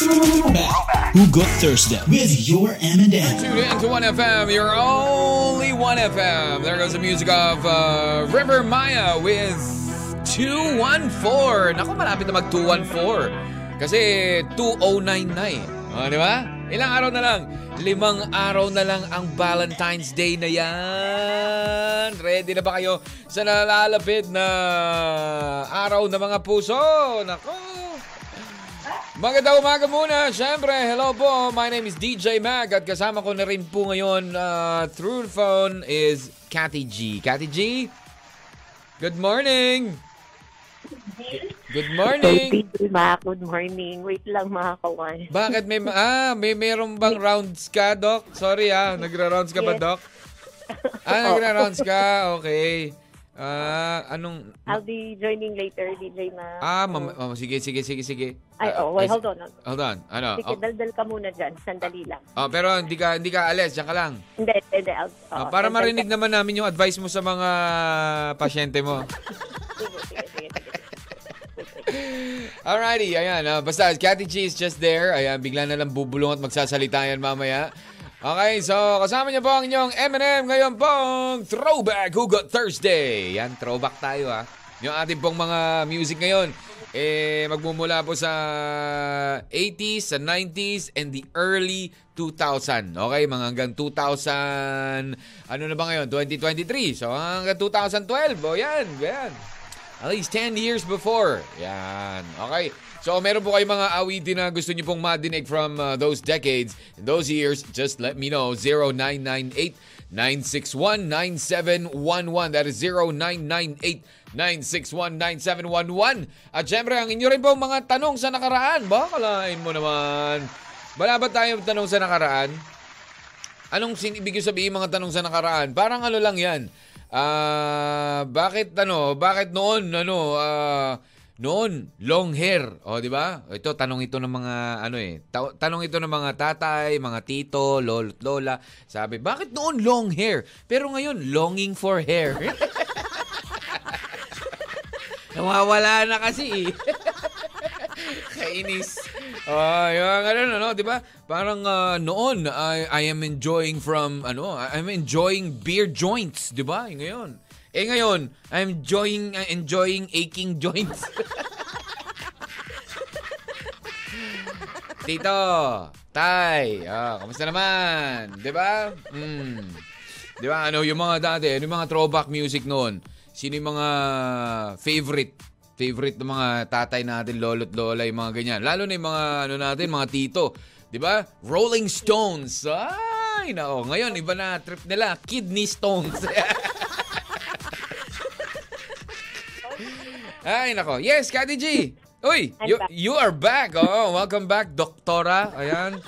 Throwback. Who Got Thursday with your M&M. Tune in to 1FM, your only 1FM. There goes the music of uh, River Maya with 214. Naku, malapit na mag 214. Kasi 2099 na eh. O, di ba? Ilang araw na lang? Limang araw na lang ang Valentine's Day na yan. Ready na ba kayo sa nalalapit na araw ng mga puso? Naku! Magandang umaga muna. Siyempre, hello po. My name is DJ Mag at kasama ko na rin po ngayon uh, through the phone is Cathy G. Cathy G, good morning. Good morning. So, Mac, good morning. Wait lang mga kawan. Bakit may ah, may meron bang rounds ka, Doc? Sorry ah, nagra-rounds ka ba. Doc? Ah, nagra-rounds ka. Okay. Ah, anong I'll be joining later, DJ Mac. Ah, mam- oh, sige, sige, sige, sige. Ay, Ah, oh, wait, hold on. Hold on. Ano? Sige, Oh, daldal ka muna dyan. Sandali lang. oh, pero hindi ka hindi ka alis, diyan ka lang. Hindi, hindi. I'll, Ah, oo, para daldal marinig ka. naman namin yung advice mo sa mga pasyente mo. Sige, sige, sige. sige. Alrighty, ayan. ah, basta, Cathy G is just there. Ayan, bigla na lang bubulong at magsasalita yan mamaya. Okay, so kasama niyo po ang inyong M&M ngayon pong Throwback Hugot Thursday. Yan, throwback tayo ha. Yung ating pong mga music ngayon, eh, magmumula po sa 80s, sa 90s, and the early 2000. Okay, mga hanggang 2000, ano na ba ngayon? 2023. So hanggang 2012. O yan, yan. At least 10 years before. Yan. Okay. So, meron po kayong mga awitin na gusto niyo pong madinig from uh, those decades, and those years, just let me know. 0998 961-9711. That is 0998-961-9711. At syempre, ang inyo rin po mga tanong sa nakaraan. Baka kalain mo naman. Wala ba tayong tanong sa nakaraan? Anong sin ibig sabihin mga tanong sa nakaraan? Parang ano lang 'yan. Ah, bakit ano, bakit noon ano, ah, noon long hair, oh, di ba? Ito tanong ito ng mga ano eh, ta- tanong ito ng mga tatay, mga tito, lolo't lola. Sabi, bakit noon long hair? Pero ngayon longing for hair. Nawawala na kasi eh. Kainis. Oh, yung ano no, 'di ba? Parang ah, noon I, I am enjoying from ano, I'm enjoying beer joints, 'di ba? Ngayon. Eh ngayon, I'm enjoying uh, enjoying aching joints. Tito, Tay, ah, kamusta naman? 'Di ba? Mm. 'Di ba ano yung mga dati, ano yung mga throwback music noon? Sino yung mga favorite favorite ng mga tatay natin, lolo't lola, yung mga ganyan. Lalo na yung mga ano natin, mga tito. 'Di ba? Rolling Stones. Ay, nako. Ngayon iba na trip nila, kidney stones. Ay, nako. Yes, Kati G. Uy, you, you are back. Oh, welcome back, Doktora. Ayan.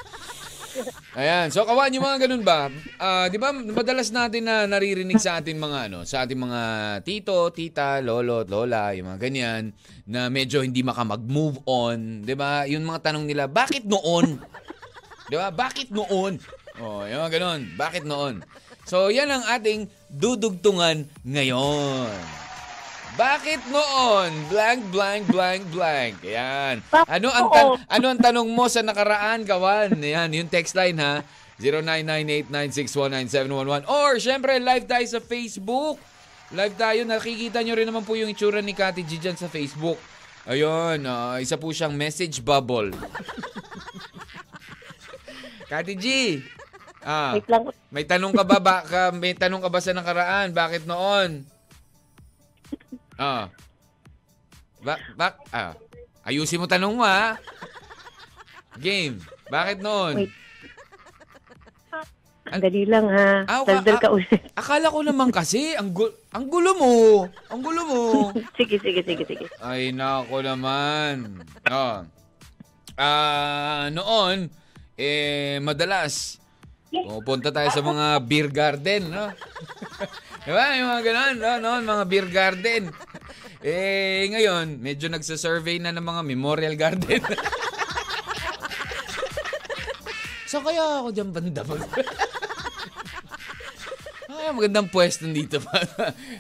Ayan. So, kawan, yung mga ganun ba? Ah, di ba, madalas natin na naririnig sa ating mga, ano, sa ating mga tito, tita, lolo, lola, yung mga ganyan, na medyo hindi maka mag-move on. Di ba? Yung mga tanong nila, bakit noon? Di ba? Bakit noon? Oh, yung mga ganun. Bakit noon? So, yan ang ating dudugtungan ngayon. Bakit noon? Blank, blank, blank, blank. Ayan. Ano ang, tan- ano ang tanong mo sa nakaraan, kawan? Ayan, yung text line ha. 0998-961-9711. Or, syempre, live tayo sa Facebook. Live tayo. Nakikita nyo rin naman po yung itsura ni Kati G dyan sa Facebook. Ayun, ah, isa po siyang message bubble. Kati G, ah, may tanong ka ba, ba ka, may tanong ka ba sa nakaraan? Bakit noon? Ah. Bak bak ah. Ayusin mo tanong mo ha. Game. Bakit noon? Wait. Dali lang ha. Ah, Daldal ah, ka ulit. Akala ko naman kasi ang gu- ang gulo mo. Ang gulo mo. sige, sige, sige, sige. Ay nako naman. Oh. Ah, noon eh, madalas, pupunta tayo sa mga beer garden, no? diba? Yung mga ganon, no? no? Mga beer garden. Eh, ngayon, medyo nagsa-survey na ng mga memorial garden. so, kaya ako dyan banda pag... Ay, magandang pwesto dito pa.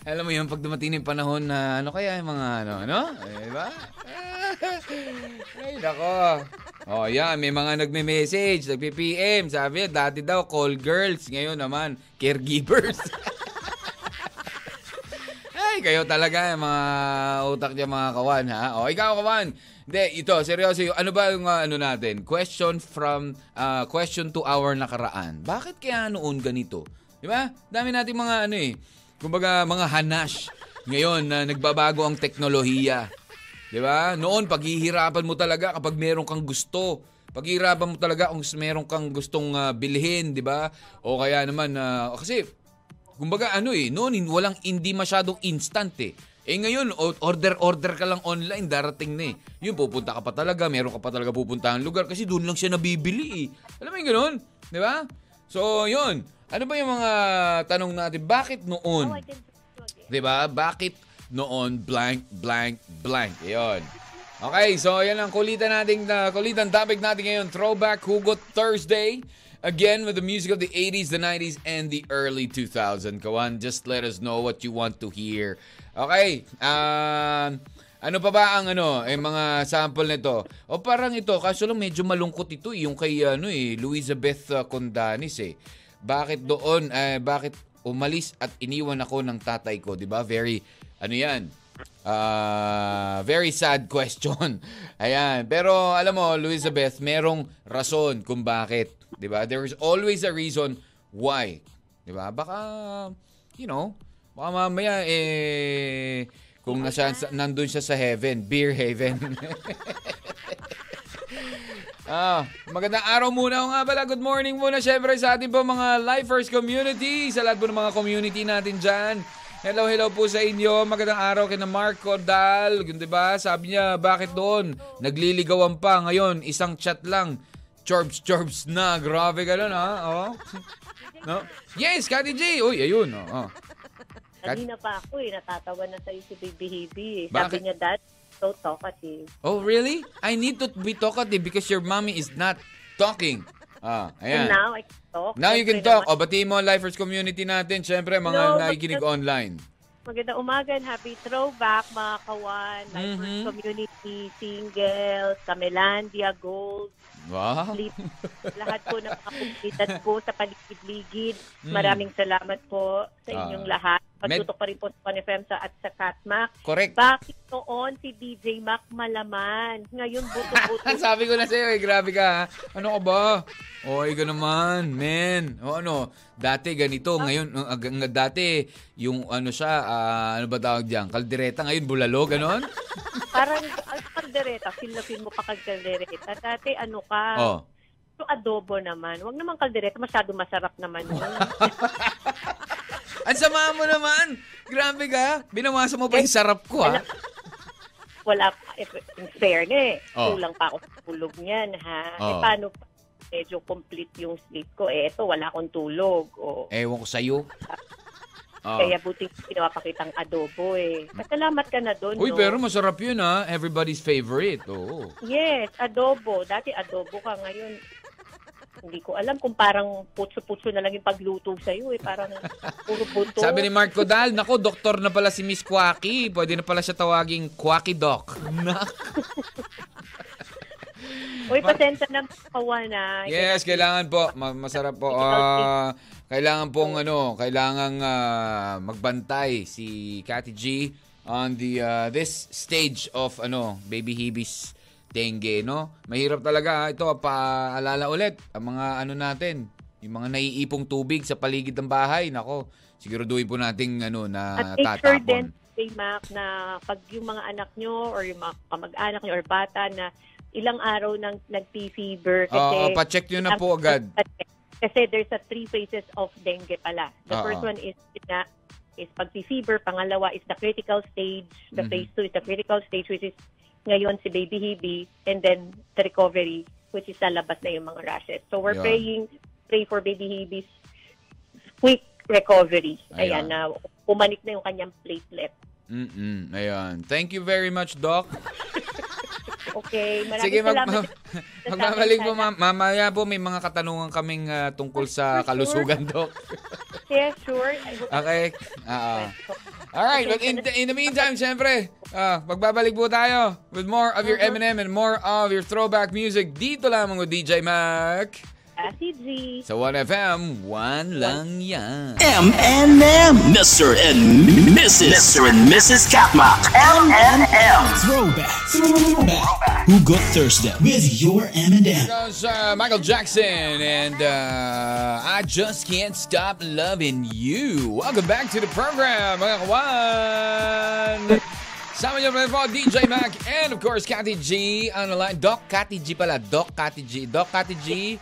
Alam mo yun, pag dumating yung panahon na ano kaya yung mga ano, ano? Eh, ba? Ay, nako. Oh, yan, may mga nagme-message, nagpi-PM. Sabi dati daw call girls, ngayon naman caregivers. Ay, kayo talaga, mga utak niya mga kawan, ha? O, ikaw kawan. Hindi, ito, seryoso, ano ba yung uh, ano natin? Question from, uh, question to our nakaraan. Bakit kaya noon ganito? Di ba? Dami natin mga ano eh, kumbaga mga hanash. Ngayon na nagbabago ang teknolohiya. Di ba? Noon, paghihirapan mo talaga kapag meron kang gusto. Paghihirapan mo talaga kung meron kang gustong ah, bilhin, di ba? O kaya naman, ah, kasi, kumbaga ano eh, noon walang, hindi masyadong instant eh. Eh ngayon, order-order ka lang online, darating na eh. Yun, pupunta ka pa talaga, meron ka pa talaga pupuntahan lugar kasi doon lang siya nabibili eh. Alam mo yung ganun? Di ba? So, yun. Ano ba yung mga tanong natin? Bakit noon? Oh. 'Di ba? Bakit noon blank blank blank? 'Yon. Okay, so yan ang kulitan nating uh, kulitan topic natin ngayon, Throwback Hugot Thursday. Again with the music of the 80s, the 90s, and the early 2000s. Kawan, just let us know what you want to hear. Okay, um, ano pa ba ang ano, eh, mga sample nito? O parang ito, kaso lang medyo malungkot ito, eh, yung kay ano eh, Elizabeth uh, Condanis eh. Bakit doon, eh, bakit umalis at iniwan ako ng tatay ko, 'di ba? Very ano 'yan? Ah, very sad question. Ayan. Pero alam mo, Elizabeth, merong rason kung bakit, ba? There is always a reason why. ba? Baka you know, baka mamaya eh kung nasa nandun siya sa heaven, beer heaven. Ah, magandang araw muna. O nga pala, good morning muna syempre sa ating po mga Lifers community, sa lahat po ng mga community natin dyan. Hello, hello po sa inyo. Magandang araw kina Mark Cordal. Yun, diba? Sabi niya, bakit doon? Nagliligawan pa. Ngayon, isang chat lang. Chorbs, chorbs na. Grabe ka nun, ha? Oh. No? Yes, Kati J. Uy, ayun. Oh. oh. Kanina pa ako eh, natatawa na sa'yo si Baby Hebe eh. Bakit? Sabi niya, Dad, so talkative. Oh, really? I need to be talkative because your mommy is not talking. Ah, ayan. And now, I can talk. Now you can talk. O, batiin mo ang Lifers community natin. Siyempre, mga No, nakikinig but- online. Magandang umaga and happy throwback, mga kawan, Lifers Mhm. Community, Singles, Camelandia, Gold, Wow. Lahat po ng mga po sa paligid-ligid. Mm. Maraming salamat po sa inyong Ah. lahat. Pagtutok pa rin po sa Pan FM sa, at sa Catmac. Correct. Bakit noon si DJ Mac malaman? Ngayon buto-buto. Sabi ko na sa'yo, eh, grabe ka. ha? Ano ka ba? O, ka naman, men. O ano, dati ganito. Ngayon, uh, dati, yung ano siya, ah, ano ba tawag diyan? Kaldereta. Ngayon, bulalo, ganon? Parang ang kaldereta, feel na feel mo pa kaldereta. Dati ano ka, Oh. yung adobo naman. Huwag naman kaldereta, masyado masarap naman. Ang sama mo naman. Grabe ka. Binawasan mo pa yung sarap ko, ha? Wala pa, eh, in fairness, Oh. kulang pa ako sa tulog niyan, ha? Eh, Oh. paano pa medyo complete yung sleep ko? Eh, eto, wala akong tulog. O, Ewan ko sa'yo. Oh. Kaya buti ginawa pa kitang adobo eh. Pasalamat ka na doon, Uy, no? pero masarap yun, ha? Everybody's favorite. Oo. Yes, adobo. Dati adobo ka ngayon. Hindi ko alam kung parang putso-putso na lang yung pagluto sa'yo eh. Parang puro buto. Sabi ni Mark Codal, nako, doktor na pala si Miss Quacky. Pwede na pala siya tawaging Quacky Doc. Uy, pasensya na kawan na. yes, kailangan po. Ma- masarap po. Ah, kailangan pong ano, kailangan ah, magbantay si Cathy G on the ah, this stage of ano, baby Hibis dengue, no? Mahirap talaga. Ito, paalala ulit. Ang mga ano natin, yung mga naiipong tubig sa paligid ng bahay. Nako, siguraduhin po nating ano, na At make sure din, tatapon. Kay Mac, na pag yung mga anak nyo or yung mga kamag-anak nyo or bata na ilang araw nang nag-fever kasi Oo, pa-check nyo na po agad. Kasi there's a three phases of dengue pala. The Oo. first one is nga, is pag-fever. Pangalawa is the critical stage. The Mhm. phase two is the critical stage which is ngayon si Baby Hebe. And then the recovery which is lalabas na yung mga rashes. So we're Yun. praying pray for baby Hibi's quick recovery. Ayan. Ayan, na pumanik na yung kanyang platelet. Mm-mm. Ayun. Thank you very much, Doc. Okay, maraming Sige, mag, salamat. mag, magbabalik po. Ma- mamaya po may mga katanungan kaming ah, tungkol sa kalusugan, Doc. Yeah, sure. Okay? Oo. Alright, but in, in the meantime, syempre, ah, magbabalik po tayo with more of your Eminem and more of your throwback music dito lamang with DJ Mac. Cassie G. Sa 1FM, one lang yan. M&M. Mr. and Mrs. Mr. and Mrs. Katma. M&M. Throwback. Throwback. Who got Thursday with your M&M. goes uh, Michael Jackson and uh, I just can't stop loving you. Welcome back to the program, mga kawan. Sama niyo pa rin po, DJ Mac and of course, Cathy G on the line. Doc Cathy G pala. Doc Cathy G. Doc Cathy G.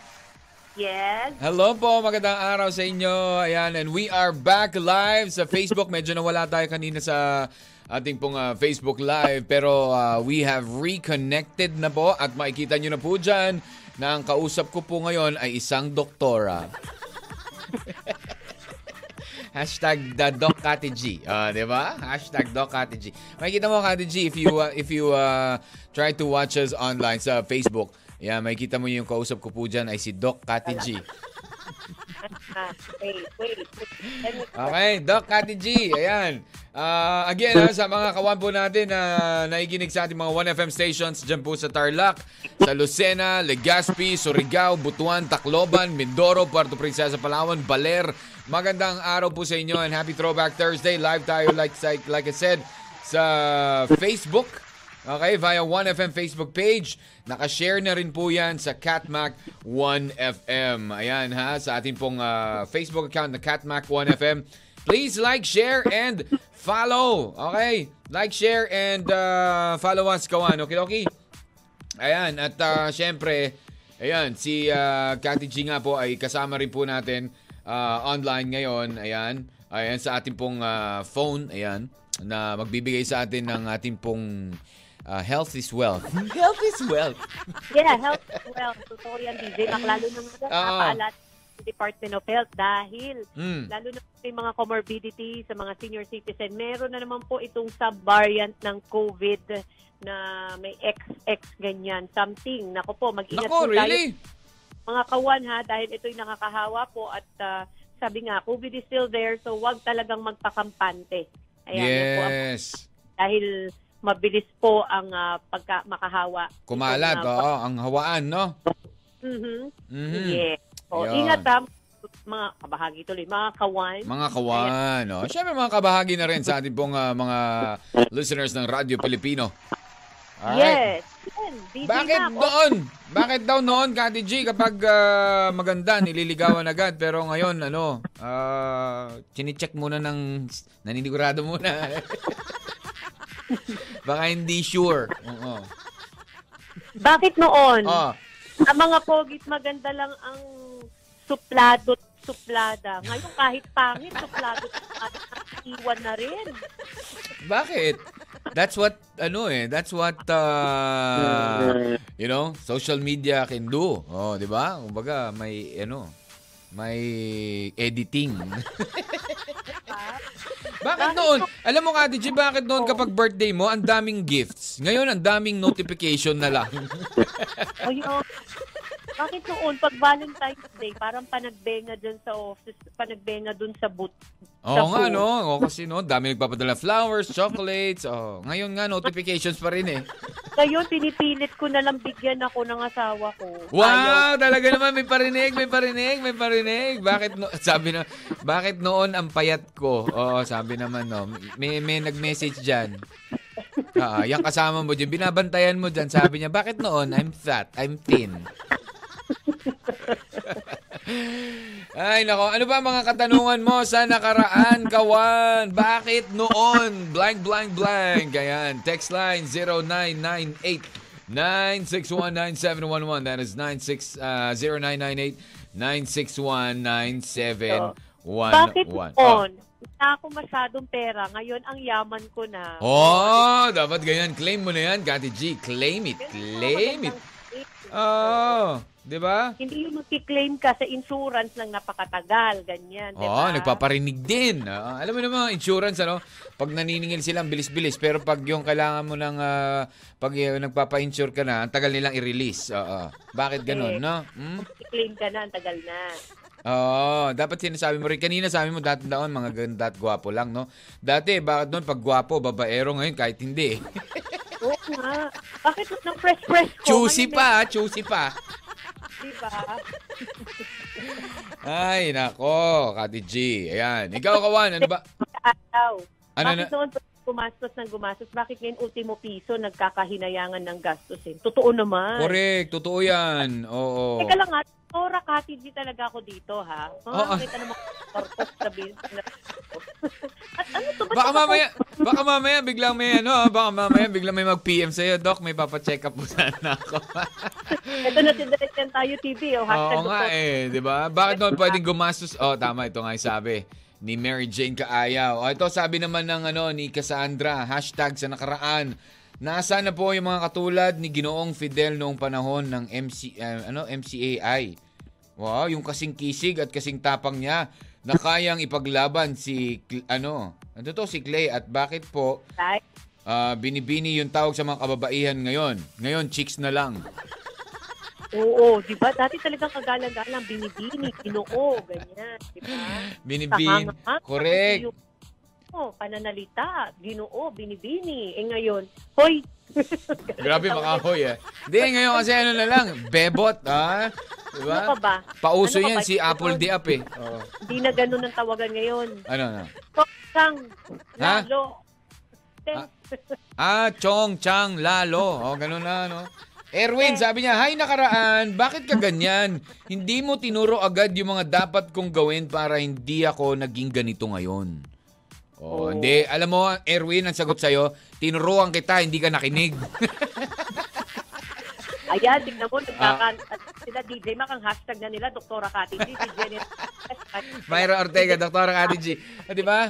Yes. Hello po, magandang araw sa inyo. Ayan, and we are back live sa Facebook. Medyo nawala tayo kanina sa ating pong ah, Facebook Live. Pero ah, we have reconnected na po at makikita nyo na po dyan na ang kausap ko po ngayon ay isang doktora. Hashtag the Doc Kati G. Ah, di ba? Hashtag Doc Kati G. Makikita mo, Kati G, if you, uh, if you uh, try to watch us online sa Facebook, yeah, makikita mo yung kausap ko po dyan ay si Doc Kati G. Ah, wait, wait. Okay, Doc Kati G, ayan. Ah, again, ha, sa mga kawan po natin na naikinig sa ating mga 1FM stations dyan po sa Tarlac, sa Lucena, Legazpi, Surigao, Butuan, Tacloban, Mindoro, Puerto Princesa, Palawan, Baler. Magandang araw po sa inyo and happy Throwback Thursday. Live tayo, like, like, like I said, sa Facebook. Okay, via 1FM Facebook page. Nakashare na rin po yan sa Catmac 1FM. Ayan ha, sa ating pong ah, Facebook account na Catmac 1FM. Please like, share, and follow. Okay? Like, share, and uh, follow us, kawan. Okay, okay? Ayan, at uh, syempre, ayan, si uh, Cathy G nga po ay kasama rin po natin uh, online ngayon. Ayan, ayan sa ating pong uh, phone, ayan, na magbibigay sa atin ng ating pong uh, health is wealth. health is wealth. Yeah, health well, totoo yan, DJ Mac. Lalo na nga napaalat sa Department of Health dahil Mm. lalo na may mga comorbidity sa mga senior citizen. Meron na naman po itong sub-variant ng COVID na may XX ganyan, something. Nako po, mag-ingat Nako, po tayo really? mga kawan ha dahil ito'y nakakahawa po at ah, sabi nga, COVID is still there so wag talagang magpakampante. Ayan, yan po Yes. dahil mabilis po ang ah, pagka makahawa. Kumalat, oo, ang hawaan, no? Mhm. Mhm. Yeah. So, Yun. ingat ha, mga kabahagi tuloy, mga kawan. Mga kawan, no? Siyempre mga kabahagi na rin sa ating pong ah, mga listeners ng Radyo Pilipino. Alright. Yes. DJ Bakit. Oh, doon? Bakit daw noon, Kati G, kapag ah, maganda, nililigawan agad. Pero ngayon, ano, uh, chinicheck muna ng, naninigurado muna. Baka hindi sure. Oo. Bakit noon? Oh. Ang mga pogit maganda lang ang suplado suplada. Ngayon kahit pangit, suplado suplada, iwan na rin. Bakit? That's what, ano eh, that's what, uh, you know, social media can do. Oh, di ba? Kumbaga, may, ano, may editing. bakit noon? Alam mo, Kati G, bakit noon kapag birthday mo, ang daming gifts? Ngayon, ang daming notification na lang. Ayun. Bakit noon, pag Valentine's Day, parang panagbenga dyan sa office, panagbenga dun sa booth. Oo nga, booth. no? O, kasi no, dami nagpapadala flowers, chocolates. Oh, ngayon nga, notifications pa rin eh. Ngayon, pinipilit ko na lang bigyan ako ng asawa ko. Ayaw. Wow, talaga naman may parinig, may parinig, may parinig. Bakit no, sabi na bakit noon ang payat ko? Oo, sabi naman no. May may nag-message diyan. Ah, yung kasama mo diyan, binabantayan mo diyan. Sabi niya, bakit noon I'm fat, I'm thin. Ay, nako. Ano ba mga katanungan mo sa nakaraan, kawan? Bakit noon? Blank, blank, blank. Ayan. Text line 0998 9619711. That is 96, uh, 0998 9619711. Bakit Oh. noon? Wala ako masyadong pera. Ngayon, ang yaman ko na. Oh, dapat ganyan. Claim mo na yan, Kati G. Claim it. Claim it. Oo. Di ba? Hindi yung magki-claim ka sa insurance lang napakatagal, ganyan, di Oo, nagpaparinig din. Oo, alam mo naman, insurance, ano, pag naniningil sila, bilis-bilis. Pero pag yung kailangan mo ng, ah, pag yung nagpapa-insure ka na, ang tagal nilang i-release. Oo. Bakit ganun, no? Hmm? Magki-claim ka na, ang tagal na. Oo, dapat sinasabi mo rin. Kanina sabi mo, dati daon, mga ganda at gwapo lang, no? Dati, bakit doon, pag gwapo, babaero ngayon, kahit hindi. Oo nga. Bakit nang fresh-fresh ko? Choosy pa, ah, choosy pa. Di ba? Ay, nako, Kati G. Ayan. Ikaw, Kawan, ano ba? Araw. Ano bakit na- noon gumastos ng gumastos? Bakit ngayon ultimo piso nagkakahinayangan ng gastusin? Totoo naman. Correct, totoo yan. Oo. Teka lang nga, Tora Cottage talaga ako dito, ha? Oh, Oo. Kita naman purpose sa business. At ano to? Ba't Baka ako- mamaya, baka mamaya biglang may ano, ah, baka mamaya biglang may mag-PM sa'yo, Doc, may papacheck up po sana ako. Ito na sindiretyan tayo TV. Oh, hashtag Oo nga eh, di ba? Bakit naman pwedeng gumastos? Oh, tama, ito nga yung sabi ni Mary Jane Kaayaw. Oh, ito sabi naman ng ano ni Cassandra, hashtag sa nakaraan. Nasaan na po yung mga katulad ni Ginoong Fidel noong panahon ng MC, eh, ano, MCAI? Wow, yung kasing kisig at kasing tapang niya na kayang ipaglaban si ano, ano to si Clay at bakit po ah, binibini yung tawag sa mga kababaihan ngayon? Ngayon chicks na lang. Oo, di ba? Dati talagang kagalang-galang, binibini, ginoo, ganyan. Di ba? Binibin. Saka nga, Correct. Oh, pananalita, ginoo, binibini. Eh ngayon, hoy! Grabe makahoy eh. Hindi, ngayon kasi ano na lang, bebot, ha? Ano ka Diba? ba? Pauso Ano yan ba? si Apple Up eh. Hindi na ganun ang tawagan ngayon. Ano na? Tokang, Ha? lalo. Ah. Ah, Chong, Chang, Lalo. O, ganun na, no? Erwin, sabi niya, Hay nakaraan, bakit ka ganyan? Hindi mo tinuro agad yung mga dapat kong gawin para hindi ako naging ganito ngayon. Oh, Oh. hindi. Alam mo, Erwin, ang sagot sa'yo, tinuruan kita, hindi ka nakinig. Ayan, tignan mo, nagkakan, Ah. sila DJ Mac, ang hashtag na nila, Doktora Kati G, si Jenny. Myra Ortega, Dr. Ate G. Ah, di ba?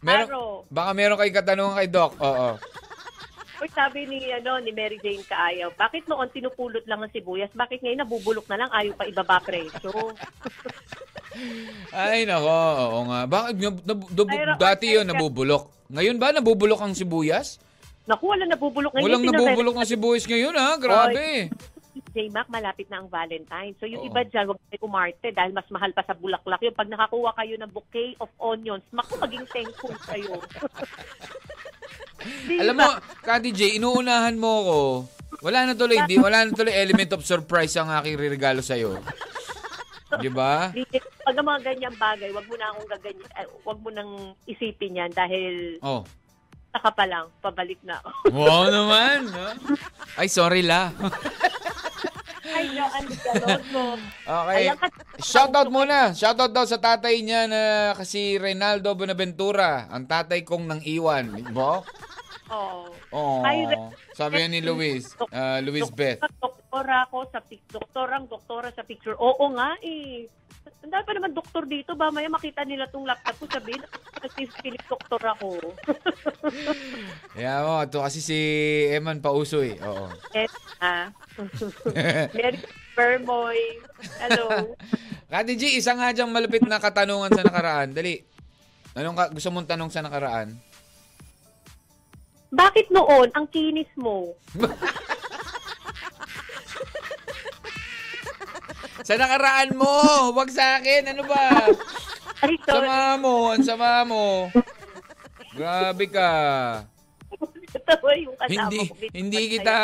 Meron, baka meron kayong katanungan kay Doc. Oo. Uy, sabi ni, ano, ni Mary Jane Kaayaw, bakit noon tinupulot lang ang sibuyas? Bakit ngayon nabubulok na lang, ayaw pa ibaba presyo? Ay, nako. Oo nga. Bakit? nab- nab- nab- dati yun, nabubulok. Ngayon ba, nabubulok ang sibuyas? Naku, wala nabubulok ngayon. Walang nabubulok ng sibuyas ngayon, ha? Grabe. J-Mac, malapit na ang Valentine. So yung Oo. iba dyan, huwag kayo umarte dahil mas mahal pa sa bulaklak yun. Pag nakakuha kayo ng bouquet of onions, maku, maging thankful kayo. Di Alam ba? mo, Kati J, inuunahan mo ko. Wala na tuloy, di, wala na tuloy element of surprise ang aking regalo sa'yo. Di ba? Di- Pag ang mga ganyang bagay, wag mo na akong gaganyan, eh, wag mo nang isipin yan dahil Oh. Saka pa lang, pabalik na ako. Wow naman. no? Ay, sorry la. Ay, no, ang ganon mo. Okay. Ayan Shoutout muna. Shoutout daw sa tatay niya na kasi Reynaldo Bonaventura. Ang tatay kong nang iwan. Mo? Oh. Oh. Sabi ni Luis. ah, Luis Beth. Doktora ako sa pic- doktorang doktora sa picture. Oo nga eh. Ang dami pa naman doktor dito. Ba, maya makita nila tong laptop ko. Sabihin, nagsipilit doktor ako. Kaya mo, ito kasi si Eman Pauso eh. Oo. ah. Mary Permoy. Hello. Kati G, isa nga diyang malupit na katanungan sa nakaraan. Dali. Anong ka, gusto mong tanong sa nakaraan? Bakit noon ang kinis mo? Sa nakaraan mo! Wag sa akin! Ano ba? Ay, sorry. Sama mo! Ang sama mo! Grabe ka! Tawa yung kasama Hindi ko. hindi kita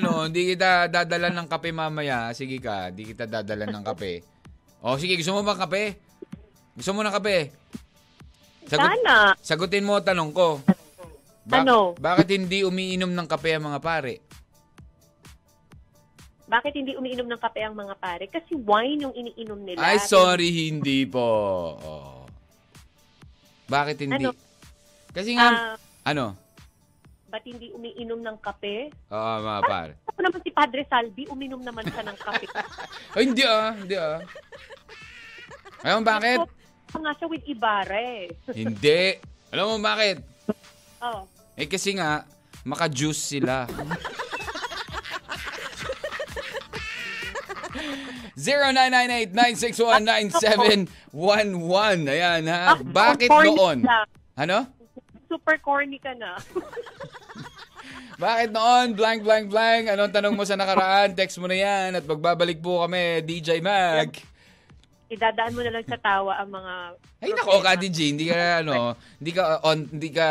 ano, hindi kita dadalan ng kape mamaya. Sige ka, hindi kita dadalan ng kape. Oh, sige, gusto mo ba kape? Gusto mo ng kape? Sana. sagutin mo ang tanong ko. Ano? Bakit hindi umiinom ng kape ang mga pare? Bakit hindi umiinom ng kape ang mga pare? Kasi wine yung iniinom nila. Ay, sorry, hindi po. Oh. Bakit hindi? Ano? Kasi nga, Ah, ano? ba't hindi umiinom ng kape? Oo, mga pare. Ako naman si Padre Salvi, uminom naman siya ng kape. Ay, hindi ah, hindi ah. Alam mo bakit? Ako nga siya with Ibarre. hindi. Alam mo bakit? Oh. Eh kasi nga, maka-juice sila. 0998-961-9711. Ayan ha. Bakit noon? ka. Ano? Super corny ka na. Bakit noon? Blank, blank, blank. Anong tanong mo sa nakaraan? Text mo na yan at magbabalik po kami, DJ Mag. Idadaan mo na lang sa tawa ang mga... Ay nako, Kati G, hindi ka ano, hindi ka on, hindi ka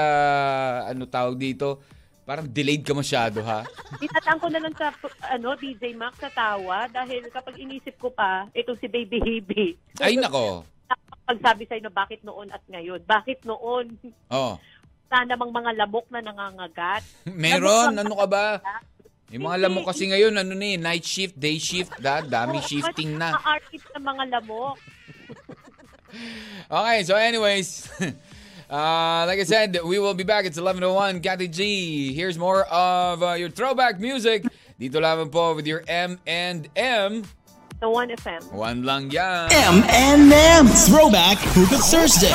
ano tawag dito. Parang delayed ka masyado ha. Idadaan ko na lang sa ano, DJ Max sa tawa dahil kapag inisip ko pa, itong si Baby Hebe. Ay nako. Pagsabi sa'yo na bakit noon at ngayon. Bakit noon? Oh. Sana bang mga lamok na nangangagat? Meron, Lamok ano ka ba? Yung mga lamok kasi ngayon, ano ni, night shift, day shift, da, dami Oo, shifting na. Mga artist na mga lamok. Okay, so anyways, uh, like I said, we will be back. It's 11.01, Cathy G. Here's more of uh, your throwback music. Dito lamang po with your M and M. The 1FM. One lang yan. M&M. Throwback Hugot Thursday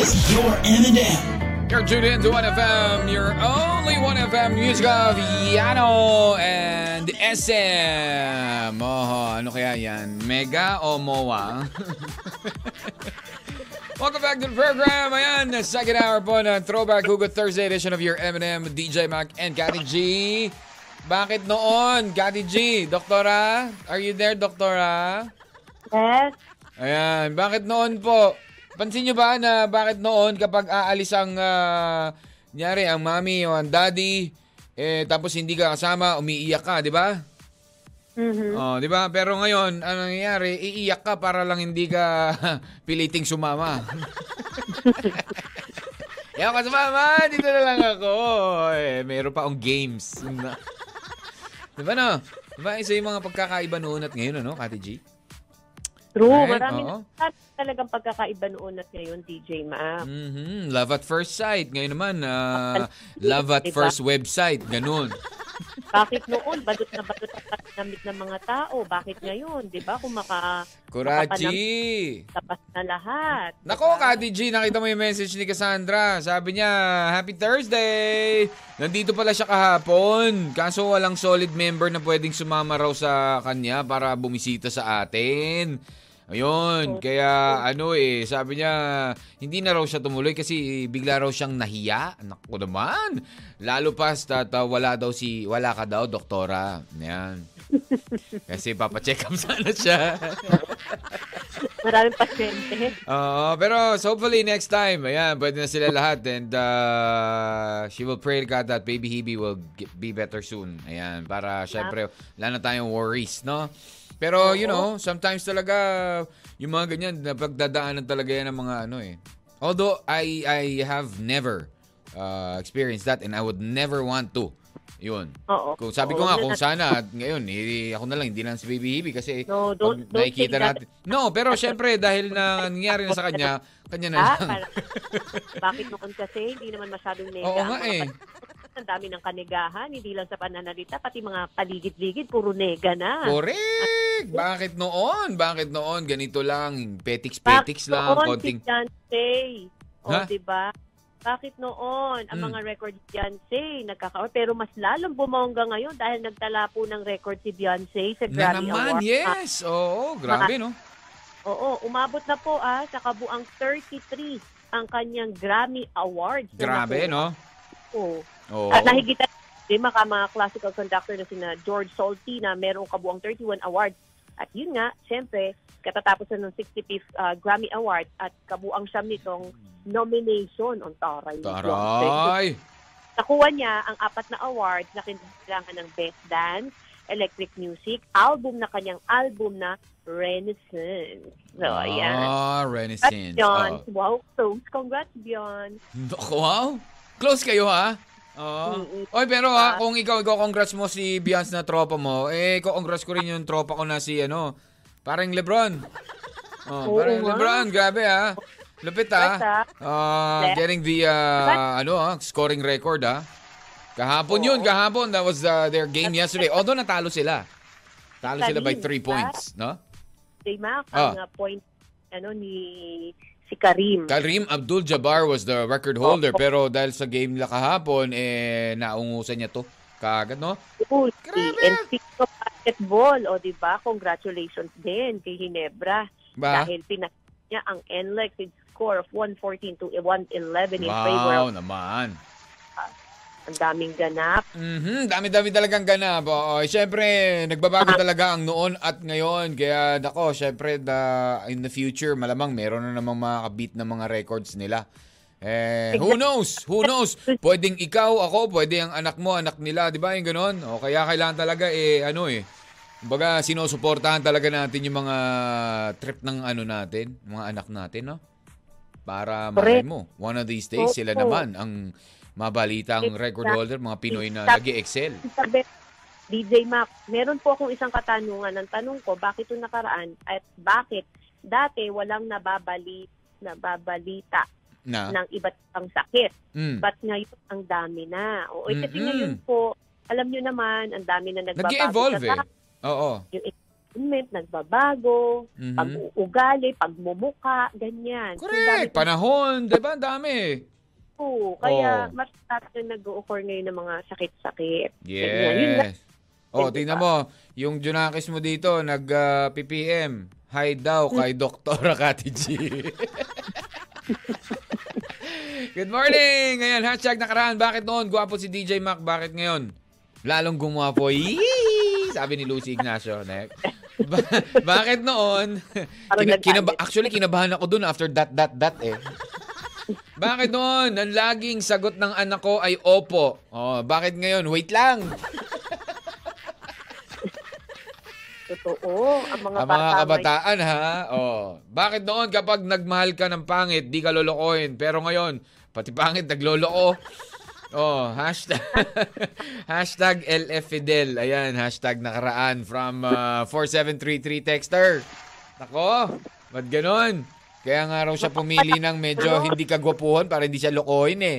with your M&M. You're tuned in to 1FM, your only 1FM music of Yano and SM. Oh, ano kaya yan? Mega o MOA? Welcome back to the program. Ayan, the second hour po ng Throwback Hugot Thursday edition of your M&M, DJ Mac, and Cathy G. Bakit noon, Cathy G? Doktora? Are you there, Doktora? Yes. Ayan, bakit noon po? Pansin nyo ba na bakit noon kapag aalis ang, uh, nyari, ang mami o ang daddy, eh, tapos hindi ka kasama, umiiyak ka, di ba? Mhm. Oh, di ba? Pero ngayon, ano nangyayari? Iiyak ka para lang hindi ka piliting sumama. Ayaw ka sumama, dito na lang ako. Eh, meron pa akong games. di ba no? Di ba isa yung mga pagkakaiba noon at ngayon, ano, Kati G? True. Right, Marami oo. talagang pagkakaiba noon at ngayon, DJ Ma. Mhm. Love at first sight. Ngayon naman, ah, love at Diba? first website. Ganun. Bakit noon, badot na badot ang panamit ng mga tao? Bakit ngayon? Di ba? Kung maka, Kurachi. tapas na lahat. Nako, ba? Kati G, nakita mo yung message ni Cassandra. Sabi niya, Happy Thursday! Nandito pala siya kahapon. Kaso walang solid member na pwedeng sumama raw sa kanya para bumisita sa atin. Ayun, kaya ano eh, sabi niya, hindi na raw siya tumuloy kasi bigla raw siyang nahiya. Naku naman. Lalo pa at uh, wala daw si, wala ka daw, doktora. Yan. Kasi papacheck up sana siya. Maraming pasyente. Oo, pero so hopefully next time, ayan, pwede na sila lahat and uh, she will pray to God that baby Hebe will get, be better soon. Ayan, para syempre wala na tayong worries, no? Pero you know, sometimes talaga yung mga ganyan, napagdadaanan talaga yan ng mga ano eh. Although I I have never uh, experienced that and I would never want to. Yun. Oo. Kung sabi Oo, ko nga, kung na- sana, at ngayon, eh, ako na lang, hindi lang si Baby Hebe kasi No, don't- pag don't nakikita take that- natin. No, pero syempre, dahil na nangyari na sa kanya, kanya na Ah, lang. para- bakit noon kasi hindi naman masyadong nega. Oo ang nga mga eh. Ang dami ng kanigahan, hindi lang sa pananalita, pati mga paligid-ligid, puro nega na. Correct! Bakit noon? Bakit noon? Ganito lang, petiks-petiks lang, noon konting... si Beyonce? O, Ha? di ba? Bakit noon ang Hmm. mga record ni Beyonce nagkaka pero mas lalong bumongga ngayon dahil nagtala po ng record si Beyonce sa Na Grammy naman, Award. yes! Oo, grabe, no? Oo, umabot na po ah sa kabuang 33 ang kanyang Grammy Awards. na Grabe, no? Po. Oo. At nahigitan din mga, mga classical conductor na sina George Solti na merong kabuang 31 awards. At yun nga, syempre, katatapos na ng 65th uh, Grammy Awards at kabuang siyam nitong nomination on Taray. Taray! Nakuha niya ang apat na awards na kinailangan ng Best Dance, Electric Music, album na kanyang album na Renaissance. So, ayan. Ah, Renaissance. Beyond. Oo. Wow, close. Congrats, Beyond. Wow! Close kayo, ha? Oo. Oy, pero ha, kung ikaw, ikaw congrats mo si Beyonce na tropa mo, eh, ko congrats ko rin yung tropa ko na si, ano, parang Lebron. Oh, parang. Lebron, grabe ha. Lupit ha. Ah, Left. getting the, ah, ano ha, scoring record ha. Kahapon yun, kahapon. That was uh, their game yesterday. Although natalo sila. Talo sila by Karim, 3 diba? points, no? Kay Mac, Ah. ang uh, point ano ni si Karim. Karim Abdul-Jabbar was the record holder pero dahil sa game nila kahapon, eh, naungusan niya to. Kagad, no? Cool. Grabe! And of basketball, o di ba? Congratulations din kay Ginebra. Ba? Dahil pinag niya ang NLEX score of 114 to 111 in favor Wow of naman. Ang daming ganap. Mhm, dami-dami talagang ganap. Oo, syempre, nagbabago talaga ang noon at ngayon. Kaya nako, syempre the, in the future malamang meron na namang makakabit ng mga records nila. Eh, who knows? Who knows? Pwedeng ikaw, ako, pwede ang anak mo, anak nila, 'di ba? Yung ganun. O kaya kailangan talaga eh ano eh. Kumbaga, sinusuportahan talaga natin yung mga trip ng ano natin, mga anak natin, no? Para malay mo, one of these days, sila naman ang mabalitang record holder, mga Pinoy na nag excel DJ Mac, meron po akong isang katanungan. Ang tanong ko, bakit yung nakaraan at bakit dati walang nababali, nababalita na. ng iba't ibang sakit. Mm. But ngayon, ang dami na. Oo, eh, kasi ngayon po, alam nyo naman, ang dami na nagbabago Nag-evolve eh. Oo. yung environment, nagbabago, Mhm. pag-uugali, pagmumuka, ganyan. So, Correct. dami Panahon, 'di ba? Ang dami. Po. Kaya Oo. mas marami na nag-o-occur ngayon ng mga sakit-sakit. Ganyan. Yun lang. Yes. Oh, tingnan mo, yung Junakis mo dito nag ah. Hi daw kay Dr. Kati G. Good morning! Ngayon, hashtag nakaraan. Bakit noon? Gwapo si DJ Mac. Bakit ngayon? Lalong gumwapo. Yee! Sabi ni Lucy Ignacio. Next. Ba- bakit noon? Parang Kina- kinaba- actually, kinabahan ako dun after that, that, that eh. Bakit noon? Ang laging sagot ng anak ko ay opo. Oh, bakit ngayon? Wait lang. Totoo. Ang mga Ang mga bata kabataan ha. Oh, bakit noon kapag nagmahal ka ng pangit, di ka lolokohin, pero ngayon pati pangit nagloloko. Oh, hashtag, hashtag LF Fidel. Ayan, hashtag nakaraan from uh, 4733 texter. Nako, ba't ganon? Kaya nga raw siya pumili ng medyo hindi kagwapuhan para hindi siya lokohin eh.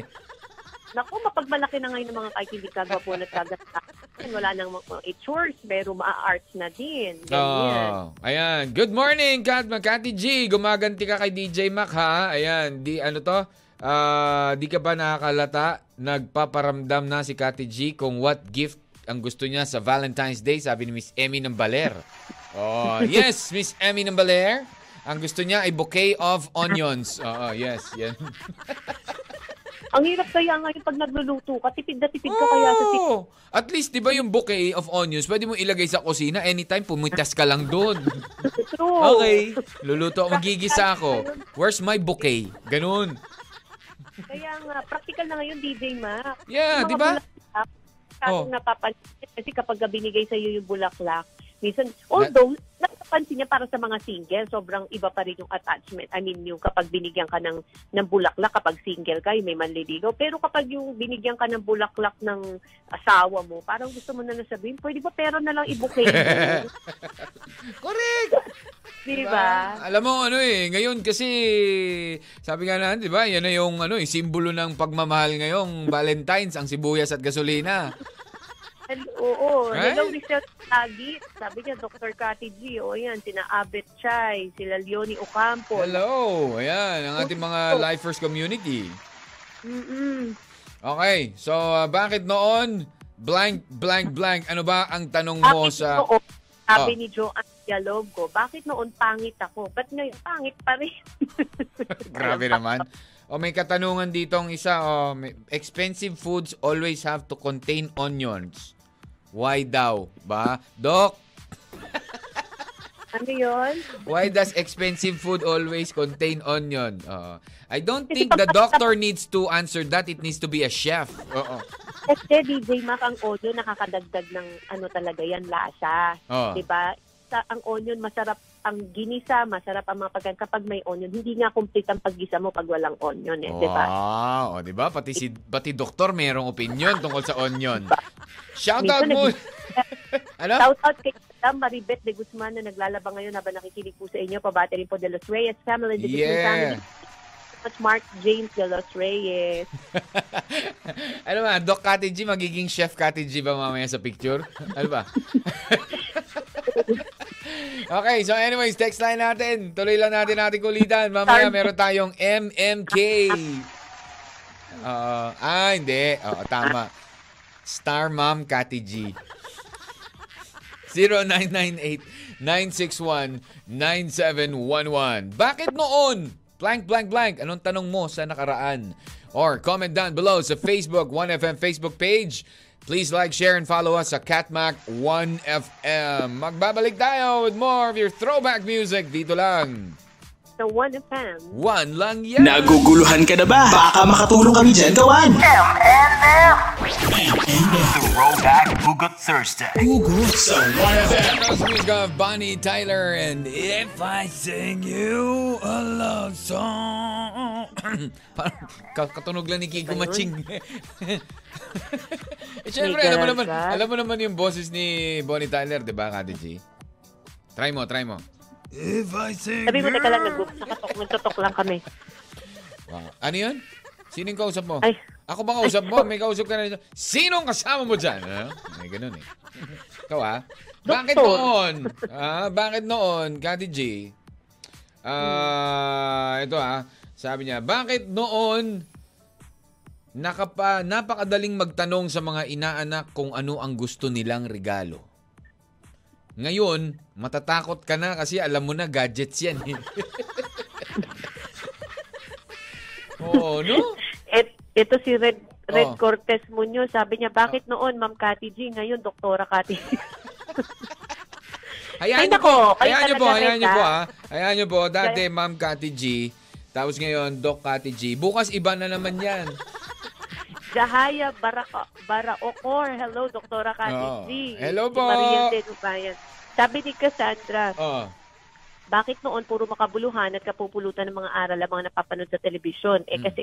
Naku, mapagmalaki na ngayon ng mga kakilig kagwapuan at kaganda. Wala nang mga chores, pero maa-arts na din. Ganyan. Oh, ayan. Good morning, Kat Kati G. Gumaganti ka kay DJ Mac, ha? Ayan, di ano to? Ah, di ka ba nakakalata? Nagpaparamdam na si Kati G kung what gift ang gusto niya sa Valentine's Day, sabi ni Miss Emmy ng Baler. Oh, yes, Miss Emmy ng Baler. Ang gusto niya ay bouquet of onions. Oo, yes, yan. Ang hirap kaya ngayon pag nagluluto ka, tipid na tipid ka kaya sa tip. Oh, at least, di ba yung bouquet of onions, pwede mo ilagay sa kusina anytime, pumitas ka lang doon. True. Okay. Luluto magigisa ako. Where's my bouquet? Ganun. Kaya nga, practical na ngayon, DJ Ma. Yeah, di ba? bulaklak, Oh. Napapansin kasi kapag binigay sa iyo yung bulaklak, minsan, although, napapansin niya para sa mga single, sobrang iba pa rin yung attachment. I mean, yung kapag binigyan ka ng, ng bulaklak, kapag single ka, yung may manliligaw. Pero kapag yung binigyan ka ng bulaklak ng asawa mo, parang gusto mo na nasabihin, pwede ba pero na lang mo? Correct. di ba? Alam mo ano eh, ngayon kasi sabi nga na, 'di ba? Yan na yung ano, eh, simbolo ng pagmamahal ngayong Valentine's ang sibuyas at gasolina. Oo, Right? hello research lagi. Sabi niya, Dr. Cathy G, o yan, sina Abet Chay, sila Leonie Ocampo. Hello. Ayan, ang ating mga lifers community. Mm-mm. Okay, so uh, bakit noon blank blank blank ano ba ang tanong mo Bakit sa noon, sabi Oh. ni Joanne Dialogo, bakit noon pangit ako? Ba't ngayon pangit pa rin? Grabe naman. O may katanungan dito ang isa, oh, may- expensive foods always have to contain onions. Why daw? Ba? Doc, ano yon? why does expensive food always contain onion? Oo. I don't think the doctor needs to answer that. It needs to be a chef. Oo. Kasi DJ Mac, ang audio nakakadagdag ng ano talaga yan, lasa. Oo. Di ba? Sa, ang onion, masarap ang ginisa, masarap ang mga pagkain kapag may onion. Hindi nga complete ang paggisa mo pag walang onion eh, di ba? Wow, o, di ba? Pati si pati doktor mayroong opinion tungkol sa onion. Shout out mo. ano? Shout out kay Madam Maribet de Guzman na naglalaba ngayon habang nakikinig po sa inyo. Pabati rin po de Los Reyes family, de Guzman Yeah. family. Much Mark James de Los Reyes. ano ba, Doc Kati G, magiging Chef Kati G ba mamaya sa picture? Ano ba? okay, so anyways, text line natin. Tuloy lang natin natin kulitan. Mamaya meron tayong MMK. Oo. ah, hindi. Oo, tama. Star Mom Kati G. 0998-961-9711. Bakit noon? Blank, blank, blank. Anong tanong mo sa nakaraan? Or comment down below sa Facebook 1FM Facebook page. Please like, share, and follow us sa Catmac 1FM. Magbabalik tayo with more of your throwback music dito lang. Sa 1FM. One lang yan. Naguguluhan ka na ba? Baka makatulong kami dyan, kawan. M&M. Throwback Hugot Thursday. Hugot sa 1FM. Those music of Bonnie Tyler and If I Sing You a Love Song. Parang ka- katunog lang ni Kiko Maching. eh, syempre, alam mo naman, alam mo naman yung boses ni Bonnie Tyler, di ba, Kati G? Try mo, try mo. If I sing Sabi mo, teka lang, nag- nakatok, nagtotok lang kami. Wow. Ano yun? Sino yung kausap mo? Ay. Ako ba kausap mo? May kausap ka na dito. Sinong kasama mo dyan? Ano? May ganun eh. Ikaw ah. Bakit noon? Ah, bakit noon, Kati G? Ah, ito ah. Sabi niya, bakit noon nakapa, napakadaling magtanong sa mga inaanak kung ano ang gusto nilang regalo? Ngayon, matatakot ka na kasi alam mo na gadgets yan. eh. Oo, no? Et, ito si Red Red Oh. Cortez Munoz, sabi niya, bakit noon, Ma'am Cathy G, ngayon, Doktora G. Hayaan Ay, niyo po, hayaan niyo po, hayaan niyo po ah. Hayaan niyo po, dati Ma'am Kati G, tapos ngayon Doc Kati G. Bukas iba na naman yan. Jahaya Baraka, Baraocor, hello, Doktora Cathy Oo. G. Hello Si po. Mariel de Nubayan. Sabi ni Cassandra, Oh. bakit noon puro makabuluhan at kapupulutan ng mga aral ang mga napapanood sa telebisyon? Eh Mm. kasi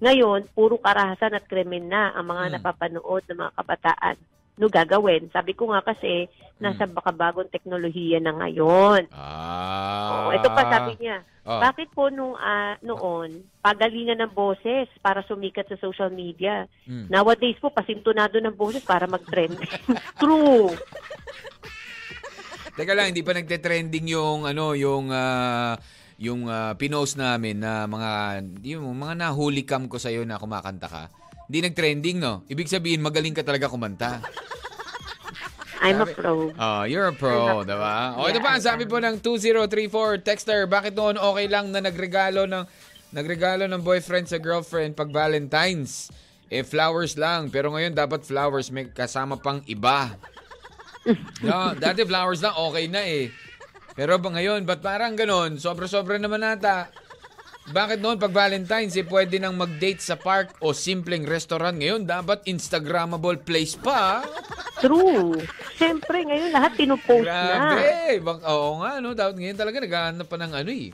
ngayon, puro karahasan at krimen na ang mga Mm. napapanood ng mga kabataan. No gagawin? Sabi ko nga kasi, nasa Mm. baka bagong teknolohiya na ngayon. Ah. Oo, ito pa sabi niya, Oh. bakit po nung ah, noon, pagalingan ng boses para sumikat sa social media? Mm. Nowadays po, pasintunado ng boses para mag-trend. True. Teka lang, hindi pa nagte-trending yung ano, yung ah, yung ah, pinost namin na mga yung mga nahuli cam ko sa na kumakanta ka. Hindi nag-trending, no? Ibig sabihin, magaling ka talaga kumanta. I'm a pro. Oh, you're a pro, diba? O, ito Yeah, pa, ang sabi po ng 2034 texter, bakit noon okay lang na nagregalo ng nagregalo ng boyfriend sa girlfriend pag Valentine's? Eh, flowers lang. Pero ngayon, dapat flowers may kasama pang iba. no, dati flowers lang, okay na eh. Pero ba ngayon, ba't parang ganon? Sobra-sobra naman nata. Bakit noon pag Valentine's eh pwede nang mag-date sa park o simpleng restaurant ngayon dapat Instagrammable place pa. True. Siyempre, ngayon lahat pinupost na. Grabe. Bak- oo nga, no? Dapat ngayon talaga naghahanap pa ng ano eh.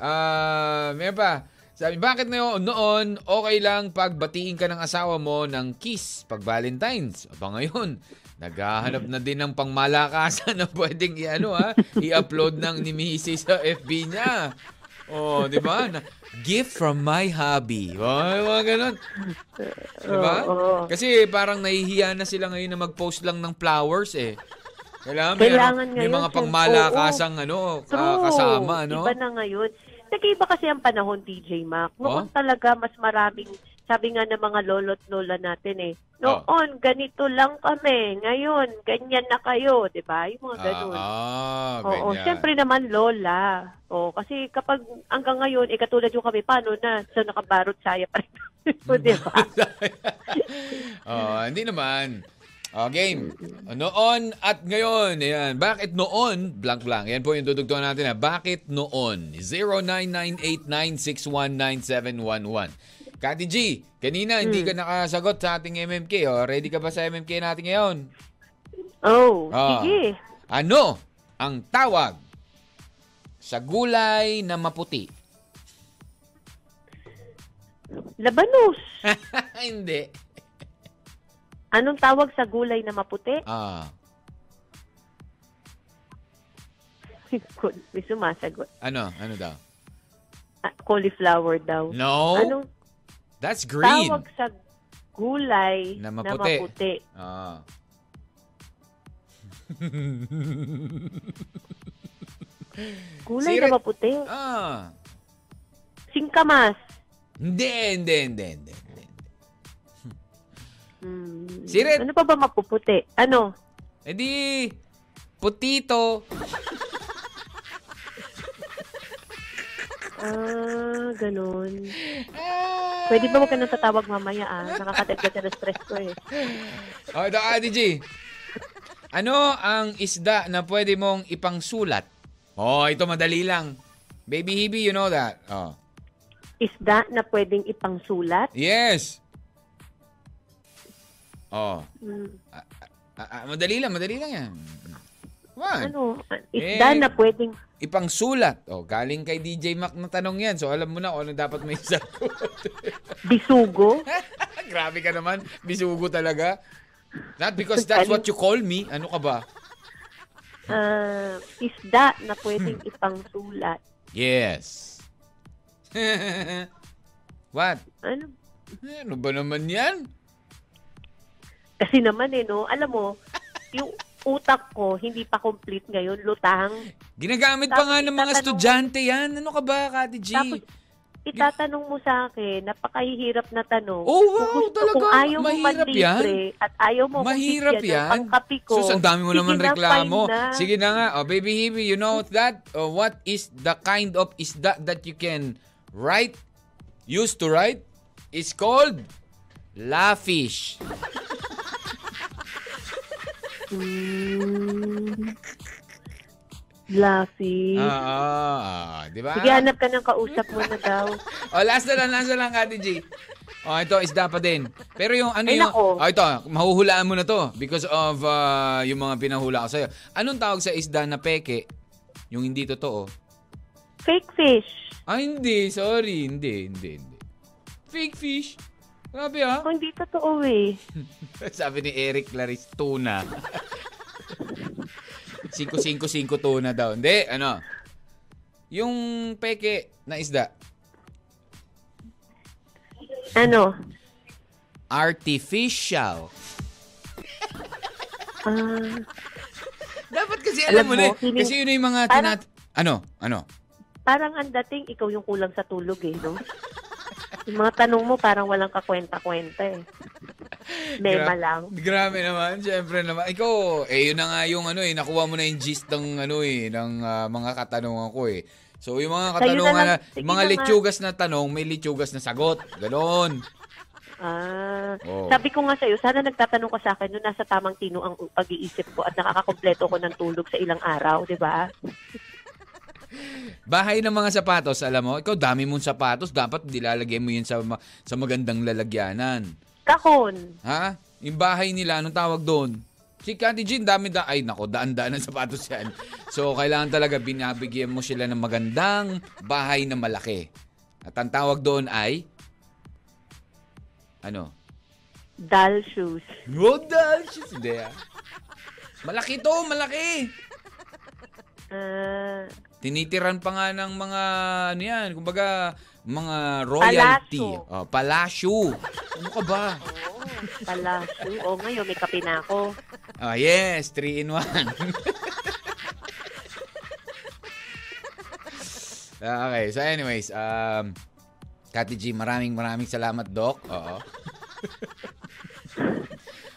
Ah, may pa. Sabi, bakit na yun, noon, okay lang pag batiin ka ng asawa mo ng kiss pag Valentine's. Aba ngayon, naghahanap na din ng pangmalakasan na pwedeng i-ano ha, i-upload ng ni Mrs. sa FB niya. Oh, di ba? Gift from my hobby. Oh, mga ganun. Di ba? Kasi parang nahihiya na sila ngayon na mag-post lang ng flowers eh. Kailangan, may, Kailangan ano, may ngayon, mga pangmalakasang ano, True. ah, kasama, ano? Iba na ngayon. Nag-iba kasi ang panahon, DJ Mac. Noon Oh? talaga mas maraming, sabi nga ng mga lolo't lola natin eh, noon, ganito lang kami. Ngayon, ganyan na kayo. Di ba? Yung mga Ah, ganun. ah, Oo, ganyan. siyempre naman lola. Oo, kasi kapag hanggang ngayon, eh, katulad yung kami, paano na? So, nakabarot saya pa rin. O, di ba? oh, hindi naman. Oh, game. Noon at ngayon. Ayan. Bakit noon? Blank blank. Yan po yung dudugtuhan natin. Ha? Bakit noon? 0998-961-9711. Kati G, kanina hindi ka nakasagot sa ating MMK. Oh. Ready ka ba sa MMK natin ngayon? Oh, Ah. sige. Ano ang tawag sa gulay na maputi? Labanus. hindi. Anong tawag sa gulay na maputi? Ah, May sumasagot. ano? Ano daw? Ah, cauliflower daw. No. Anong That's green. tawag sa gulay Na na maputi. maputi? Ah. Gulay Sira- na maputi? Ah. Singkamas. Hindi, hindi, hindi, hindi. Hmm. Sirit. Ano pa ba mapuputi? Ano? Eh di, Putito. Ah, ganun. Pwede ba wag ka nang tatawag mamaya ah? Nakakadagdag ka na stress ko eh. Oh, ito, Ate G. Ano ang isda na pwede mong ipangsulat? Oh, ito madali lang. Baby Hebe, you know that. Oh. Isda na pwedeng ipangsulat? Yes. Oh. Hmm, Ah, ah, madali lang, madali lang yan. On. ano? Isda Eh. na pwedeng... Ipangsulat. Oh, galing kay DJ Mac na tanong yan. So, alam mo na kung ano dapat may sagot. Bisugo? Grabe ka naman. Bisugo talaga. Not because that's what you call me. Ano ka ba? Ah, isda na pwedeng ipangsulat. Yes. What? Ano? Ano ba naman yan? Kasi naman eh, no? Alam mo, yung utak ko, hindi pa complete ngayon, lutang. Ginagamit pa Tapos nga ng mga estudyante yan. Ano ka ba, Kati G? Tapos, itatanong mo sa akin, napakahihirap na tanong. Oh, wow, Kung gusto, talaga. Kung ayaw mo Mahirap manlibre at ayaw mo Mahirap bigyan ng yan. pangkapi ko, Sus, ang dami mo naman na, reklamo. na. Sige na nga. Oh, baby Hebe, you know that? Oh, what is the kind of isda that you can write, used to write? It's called lafish. Hmm. Laffy. Ah, ah, ah, di ba? Sige, hanap ka ng kausap mo na daw. Oh, last na lang, last na lang, Kati G. Oh, ito, isda pa din. Pero yung ano Ay, yung... nako. Oh, ito, mahuhulaan mo na to because of uh, yung mga pinahula ko sa'yo. Anong tawag sa isda na peke? Yung hindi totoo? Fake fish. Ah, hindi. Sorry. Hindi, hindi, hindi. Fake fish. Grabe ah. Kung hindi totoo eh. Sabi ni Eric Clarice, tuna. 5-5-5 tuna daw. Hindi, ano? Yung peke na isda, Ano? artificial. Ah, Dapat kasi alam, Alam mo na. mo, eh. Kasi yun yung mga Parang- tinat... Ano? Ano? parang ang dating ikaw yung kulang sa tulog eh, no? Yung mga tanong mo parang walang kakwenta-kwenta eh. Mema Gra- lang. Grabe naman, syempre naman. Ikaw, eh yun na nga yung ano eh, nakuha mo na yung gist ng ano eh, ng ah, mga katanungan ko eh. So yung mga na katanungan na, mga na nga. litsugas na tanong, may litsugas na sagot. Ganon. Ah, Oo. sabi ko nga sa'yo, sana nagtatanong ka sa akin nung nasa tamang tino ang pag-iisip ko at nakakakompleto ko ng tulog sa ilang araw, di ba? Bahay ng mga sapatos, alam mo, ikaw dami mong sapatos, dapat dilalagay mo yun sa, ma- sa magandang lalagyanan. Kahon. Ha? Yung bahay nila, anong tawag doon? Si Candy Jean, dami da... Ay, nako, daan-daan ng sapatos yan. So, kailangan talaga binabigyan mo sila ng magandang bahay na malaki. At ang tawag doon ay... Ano? Doll shoes. Rodal! Hindi ah. Malaki to, malaki! Ah, Tinitiran pa nga ng mga, ano yan, kumbaga, mga royalty. Palasyo. Oh, palasyo. Ano ka ba? palasyo. O ngayon, may kape na ako. Ah, yes, 3 in 1. Ah, okay, so anyways, um, Kati G, maraming maraming salamat, Doc. Oo.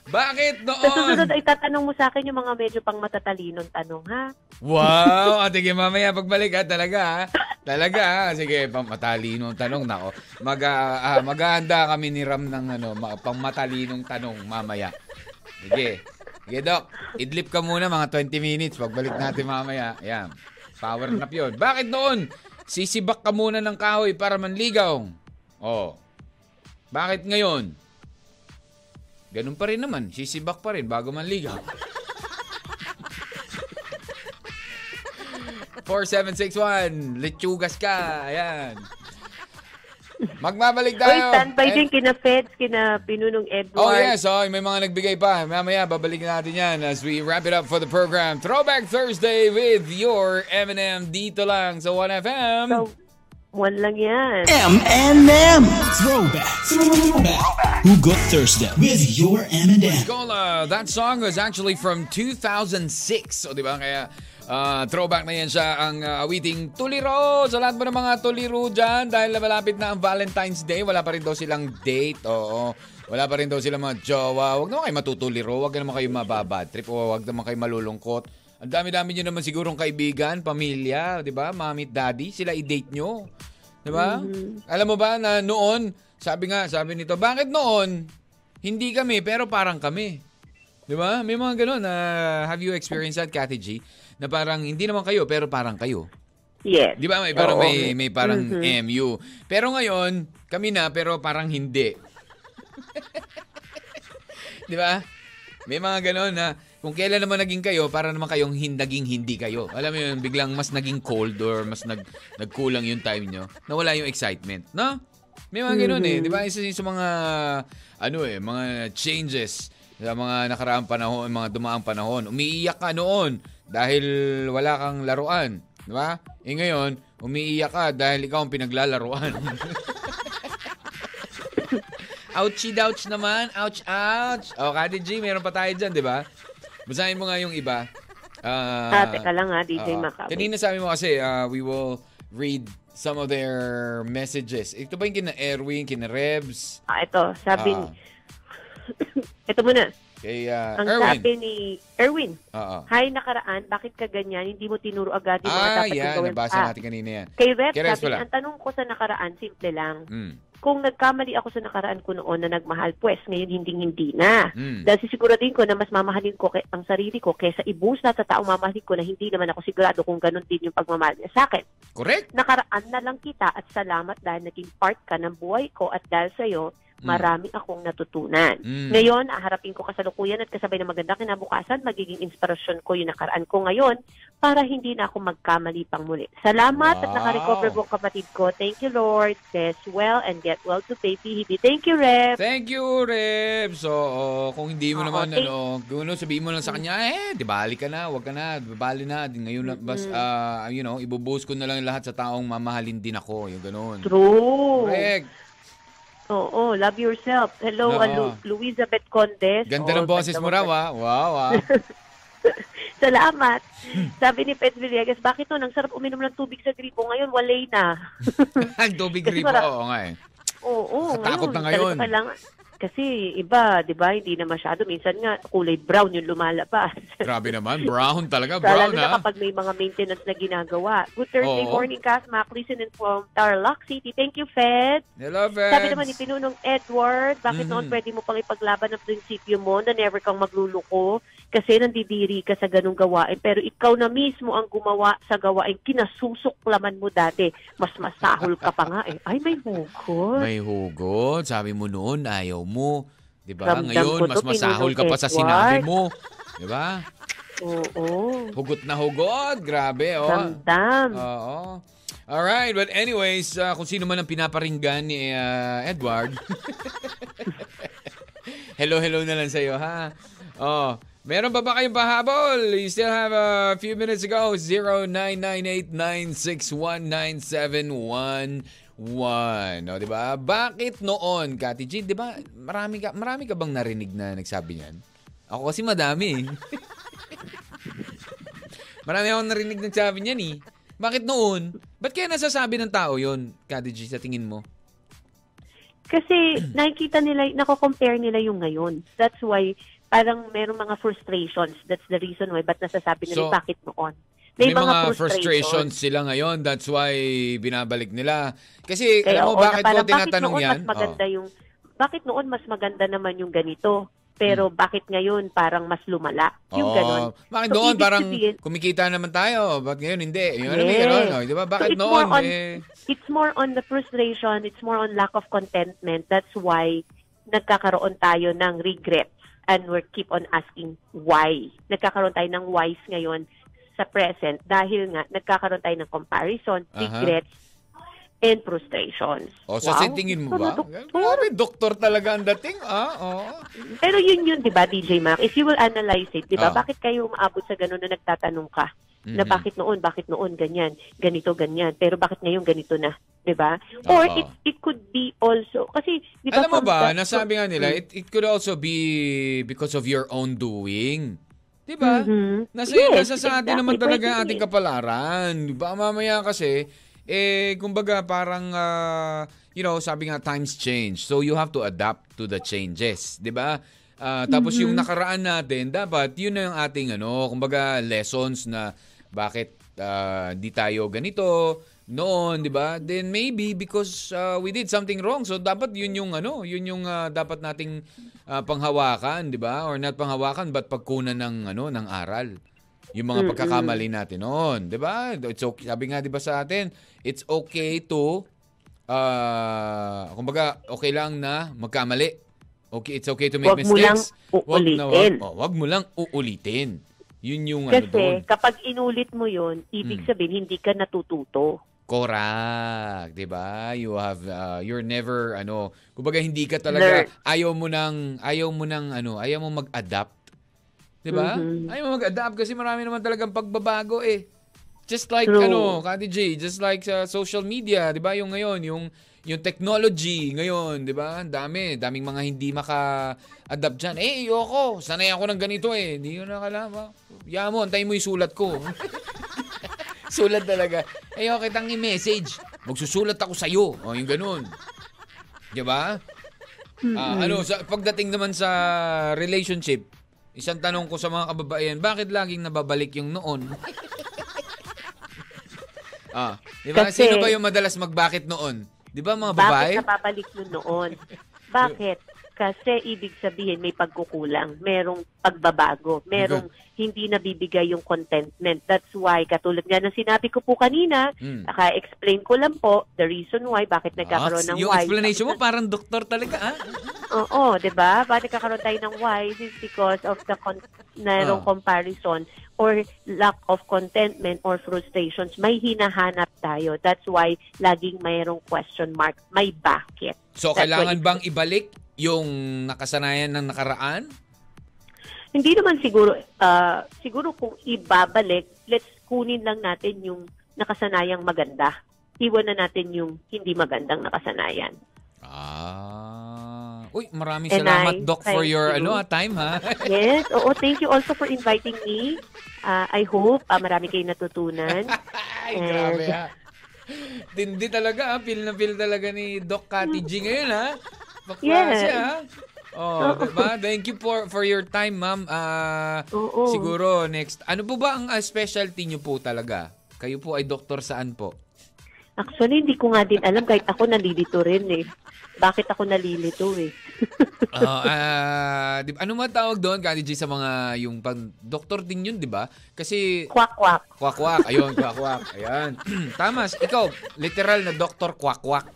Bakit Sa susunod noon? ay tatanong mo sa akin yung mga medyo pang matatalinong tanong, ha? Wow! Ah, sige, mamaya pagbalik ha, talaga ha. Talaga ha. Sige, pang matalinong tanong na Mag, ah, ah, maghahanda kami ni Ram ng ano, ma- pang matalinong tanong mamaya. Sige. Sige, Doc. Idlip ka muna mga 20 minutes. Pagbalik natin mamaya. Ayan. Power nap yun. Bakit noon? Sisibak ka muna ng kahoy para manligaw. Oh. Bakit ngayon? Ganun pa rin naman. Sisibak pa rin bago manligaw. 4761. Lechugas ka. Ayan. Magbabalik Uy, tayo. standby And- din kina Feds, kina Pinunong Edward. Oh yes, oh, may mga nagbigay pa. Mamaya babalikin natin 'yan as we wrap it up for the program. Throwback Thursday with your M&M dito lang sa 1FM. So, one lang yan. M&M. Throwback. Throwback. Who Got Thursday with your M&M. Cola, that song was actually from 2006. O di ba kaya ah, throwback na yan siya ang ah, awiting Tuliro. Sa lahat mo ng mga Tuliro dyan dahil malapit na ang Valentine's Day, wala pa rin daw silang date. Oo. Wala pa rin daw silang mga jowa. Huwag naman kayo matutuliro. Huwag naman kayo mababad trip o huwag naman kayo malulungkot. Ang dami-dami nyo naman sigurong kaibigan, pamilya, di ba? At daddy, sila i-date nyo. Di ba? Alam mo ba na noon, sabi nga, sabi nito, bakit noon, hindi kami, pero parang kami. Di ba? May mga ganun. na have you experienced that, Cathy G? Na parang hindi naman kayo, pero parang kayo. Yes. Di ba? May parang Oo. may, may parang Mhm. MU. Pero ngayon, kami na, pero parang hindi. Di ba? May mga ganon na kung kailan naman naging kayo, para naman kayong hin- naging hindi kayo. Alam mo yun, biglang mas naging cold or mas nag, nagkulang yung time nyo. Nawala yung excitement. No? May mga ganon eh. Di ba? Isa sa mga, ano eh, mga changes sa mga nakaraang panahon, mga dumaang panahon. Umiiyak ka noon dahil wala kang laruan. Di ba? Eh ngayon, umiiyak ka dahil ikaw ang pinaglalaruan. Ouchie douch naman. Ouch, ouch. O, Kati G, meron pa tayo dyan, di ba? Basahin mo nga yung iba. Ah, Ah, teka lang ha, DJ oo. Macabre. Kanina sabi mo kasi, ah, we will read some of their messages. Ito ba yung kina Erwin, kina Rebs, Ah, ito, sabi Ah. ito muna. kay ah, Ang Erwin? sabi ni Erwin, Oo. Hi nakaraan, bakit ka ganyan? Hindi mo tinuro agad yung mga Ah, dapat yan. gawin. Nabasa Ah, natin kanina yan. Kay Rex, Kay Rex sabi ang tanong ko sa nakaraan, simple lang. Mm. Kung nagkamali ako sa nakaraan ko noon na nagmahal, pues ngayon hindi hindi na. Mm. Dahil sisiguraduhin ko na mas mamahalin ko kay, ang sarili ko kaysa ibusa sa taong mamahalin ko na hindi naman ako sigurado kung ganun din yung pagmamahal niya sa akin. Correct? Nakaraan na lang kita at salamat dahil naging part ka ng buhay ko at dahil sa'yo. Marami akong natutunan. Mm. Ngayon, aharapin ko kasalukuyan at kasabay ng maganda kinabukasan, magiging inspirasyon ko yung nakaraan ko ngayon para hindi na ako magkamali pang muli. Salamat at Wow. nakarecover po kapatid ko. Thank you, Lord. Rest well and get well to baby Hibi. Thank you, Rep. Thank you, Rebs. So, kung hindi mo Oo, naman, thank- ano, kung ano, sabihin mo lang sa kanya, eh, di bali ka na, wag ka na, bali na. Ngayon, na, bas, ah, you know, ibubuhos ko na lang lahat sa taong mamahalin din ako. Yung ganun. True. Correct. Oo, love yourself. Hello, Oo. uh, Lu- Luisa Bet Condes. Ganda Oo, ng boses mo raw, ah. Wow, ah. Salamat. Sabi ni Pet Villegas, bakit no, ang sarap uminom ng tubig sa gripo, ngayon walay na. Ang tubig Kasi gripo, para- oo nga eh. Oo, Katakot na ngayon. talaga kailangan- kasi iba, di ba, hindi na masyado. Minsan nga, kulay brown yung lumalabas. Grabe naman, brown talaga, brown lalo na kapag may mga maintenance na ginagawa. Good Thursday Oo. morning, Kasmak. Listening from Tarlac City. Thank you, Fed. Hello, Feds. Sabi naman ni Pinunong Edward, bakit Mhm. noon pwede mo pang ipaglaban ang prinsipyo mo na never kang magluluko kasi nandidiri ka sa ganung gawain. Pero ikaw na mismo ang gumawa sa gawain, kinasusuklaman mo dati. Mas masahol ka pa nga eh. Ay, may hugot. May hugot. Sabi mo noon, ayaw mo. Di ba? Ngayon, mas masahol ka pa sa sinabi mo. Di ba? Oo. Hugot na hugot. Grabe, oh. Ramdam. Oo. Alright, but anyways, uh, kung sino man ang pinaparinggan ni uh, Edward, hello, hello na lang sa'yo, ha? Oh, meron pa ba kayong pahabol? You still have a few minutes to go. 0998-961-9711. O, di ba? Bakit noon, Kati G, di ba, marami ka, marami ka bang narinig na nagsabi niyan? Ako kasi madami. Marami akong narinig ng sabi niyan eh. Bakit noon? Ba't kaya nasasabi ng tao yon Kati G, sa tingin mo? Kasi nakikita nila, nako-compare nila yung ngayon. That's why parang merong mga frustrations. That's the reason why. Ba't nasasabi nila So, bakit noon? May, mga, frustrations sila ngayon. That's why binabalik nila. Kasi, Kaya, alam mo, oo, bakit ko tinatanong bakit yan? Mas maganda yung, bakit noon mas maganda naman yung ganito? Pero bakit ngayon parang mas lumala? Yung Oo. ganon. Bakit So, noon parang sabihin- kumikita naman tayo? Bakit ngayon hindi? Yung ano, Yes. may ganon, oh, di ba? So, Bakit it's noon? more on- eh, It's more on the frustration, it's more on lack of contentment. That's why nagkakaroon tayo ng regrets and we keep on asking why. Nagkakaroon tayo ng whys ngayon sa present dahil nga nagkakaroon tayo ng comparison, Aha. regrets, and frustrations. oh, so Wow. sa tingin mo ba? Doktor? Grabe, doktor talaga ang dating. Ah, oo. Pero yun yun, di ba, DJ Mac? If you will analyze it, di ba, Ah. bakit kayo umaabot sa ganun na nagtatanong ka? Na Mhm. bakit noon, bakit noon, ganyan, ganito, ganyan. Pero bakit ngayon ganito na? Di ba? Or Oo. it, it could be also, kasi, di ba, Alam mo ba, the- nasabi nga nila, Mm. it, it could also be because of your own doing. Di ba? Mhm. Nasa, Yes, nasa sa atin exactly. naman talaga ang ating din. kapalaran. Di ba? Mamaya kasi, eh, kumbaga parang, ah, you know, sabi nga, times change. So you have to adapt to the changes. Di ba? Ah, tapos yung nakaraan natin, dapat yun na yung ating ano, kumbaga lessons na bakit ah, di tayo ganito noon, 'di ba? Then maybe because ah, we did something wrong. So dapat yun yung ano, yun yung ah, dapat nating ah, panghawakan, 'di ba? Or not panghawakan but pagkunan ng ano, ng aral. Yung mga pagkakamali natin noon, 'di ba? It's okay. Sabi nga 'di ba sa atin, it's okay to ah, kumbaga okay lang na magkamali. Okay, it's okay to make Wag mo lang mistakes. Wag na uulitin. wag, oh, wag mo lang uulitin. Yun yung ano doon. Kasi kapag inulit mo yun, ibig Mm. sabihin hindi ka natututo. Correct, 'di ba? You have uh, you're never ano, kumbaga hindi ka talaga Learn. ayaw mo nang ayaw mo nang ano, ayaw mo mag-adapt. 'Di ba? Mhm. Ayaw mo mag-adapt kasi marami naman talagang pagbabago eh. Just like True. ano, Kati J, just like sa social media, 'di ba? Yung ngayon, yung yung technology ngayon, 'di ba? Ang dami, daming mga hindi maka-adapt diyan. Eh, ayoko, sanay ako ng ganito eh. Hindi ko na kailangan. Ya mo, antayin mo yung sulat ko. Sulat talaga. Ayoko kitang i-message. Magsusulat ako sa'yo. O, yung ganun. Di ba? Ah, ano, sa, pagdating naman sa relationship, isang tanong ko sa mga kababaihan, bakit laging nababalik yung noon? ah, di ba? Kasi- Sino ba yung madalas magbakit noon? Di ba mga babae? Bakit napapalik yun noon? Bakit? Kasi ibig sabihin may pagkukulang, merong pagbabago, merong hindi nabibigay yung contentment. That's why, katulad nga ng sinabi ko po kanina, Hmm. naka-explain ko lang po the reason why, bakit nagkakaroon Ah, ng yung why. explanation mo parang doktor talaga, ah. Oo, 'di ba? Bakit nagkakaroon tayo ng why is because of the con- merong Ah. comparison or lack of contentment or frustrations. May hinahanap tayo. That's why laging mayroong question mark. May bakit. So, That's kailangan bang ibalik yung nakasanayan ng nakaraan? Hindi naman siguro, ah, siguro kung ibabalik, let's kunin lang natin yung nakasanayang maganda. Iwan na natin yung hindi magandang nakasanayan. Ah. Uy, maraming And salamat, I Doc, for your you. ano time, ha? Yes, oo, thank you also for inviting me. Ah, I hope ah, marami kayong natutunan. Ay, And- grabe, ha? Tindi talaga, ha? Feel na feel talaga ni Doc Cathy G ngayon, ha? Baklase, Yes. ha? Oh, diba? Thank you for for your time, ma'am. Ah, Oo. siguro next. Ano po ba ang ah, specialty niyo po talaga? Kayo po ay doktor saan po? Actually, hindi ko nga din alam kahit ako nalilito rin eh. Bakit ako nalilito eh? Oh, ah, di ba- ano man tawag doon, Kati G, sa mga yung pag doktor din yun, di ba? Kasi Kwak-kwak. Kwak-kwak. Ayun, kwak-kwak. Ayan. Tamas, ikaw, literal na doktor kwak-kwak.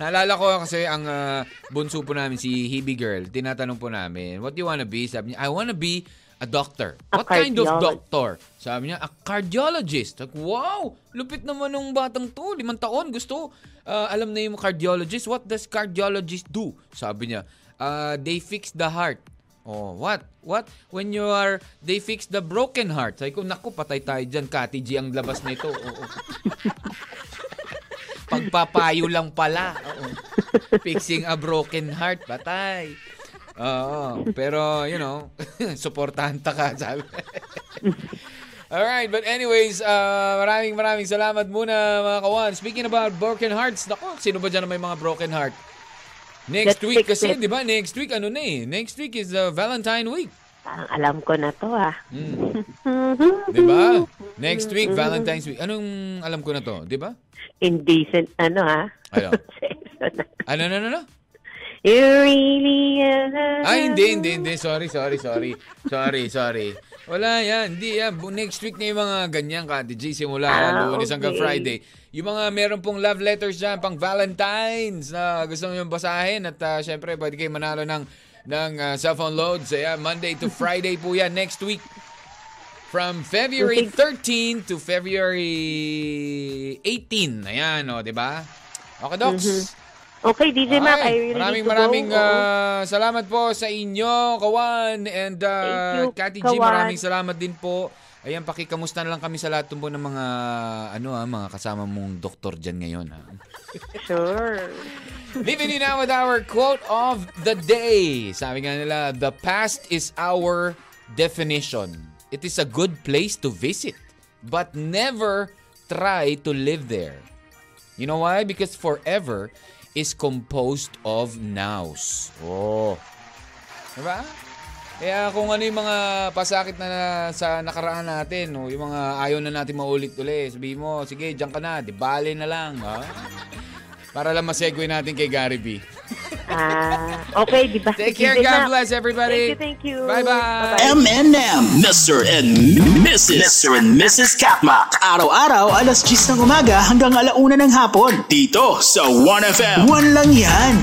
Naalala ko kasi ang ah, bunso po namin, si Hebe Girl, tinatanong po namin, what do you wanna be? Sabi niya, I wanna be a doctor. A what kind of doctor? Sabi niya, a cardiologist. Like, wow, lupit naman ng batang to. Limang taon, gusto. ah, alam na yung cardiologist. What does cardiologist do? Sabi niya, "Ah, they fix the heart. Oh, what? What? When you are, they fix the broken heart. Sabi ko, naku, patay tayo dyan. Kati G ang labas nito. Oo. Pagpapayo lang pala. Oo. Fixing a broken heart. Patay. Oo. Pero, you know, supportahan ta ka, sabi. Alright, but anyways, uh, maraming maraming salamat muna mga kawan. Speaking about broken hearts, nako, sino ba dyan na may mga broken heart? Next Let's week kasi, di ba? Next week, ano na eh? Next week is uh, Valentine week. Parang alam ko na to ah. Mm. Di ba? Next week, Valentine's week. Anong alam ko na to? Di ba? Indecent ano ah. Ano, ano, ano, ano? You really are- Ay, hindi, hindi, hindi. Sorry, sorry, sorry. Sorry, sorry. Wala yan. Hindi yan. Next week na yung mga ganyan, Kati G. Simula Ah, lunes hanggang okay. Friday. Yung mga meron pong love letters dyan, pang Valentine's na gusto nyo basahin. At uh, syempre, pwede kayo manalo ng, ng uh, cellphone loads. Ayan, Monday to Friday po yan next week. From February 13 to February 18. Ayan, o, di ba? Okay, Docs. Okay, DJ Mac, I Ay, really maraming need to maraming go. Oo. ah, salamat po sa inyo, Kawan. And uh, Thank you, Kati G, Kawan. maraming salamat din po. Ayan, pakikamusta na lang kami sa lahat po ng mga ano ah, mga kasama mong doktor diyan ngayon. ah. Sure. Leaving you now with our quote of the day. Sabi nga nila, the past is our definition. It is a good place to visit, but never try to live there. You know why? Because forever is composed of nows. Oh, Diba? Kaya kung ano yung mga pasakit na sa nakaraan natin, no, yung mga ayaw na natin maulit ulit, sabihin mo, sige, diyan ka na, di bale na lang. Ha? Para lang masegue natin kay Gary B. Ah, okay, di ba? Take care, God bless everybody. Thank you, thank you. Bye-bye. Bye-bye. M&M, Mr. and Mrs. Mr. and Mrs. Katmak. Araw-araw, alas 10 ng umaga hanggang alauna ng hapon. Dito sa 1FM. One lang yan.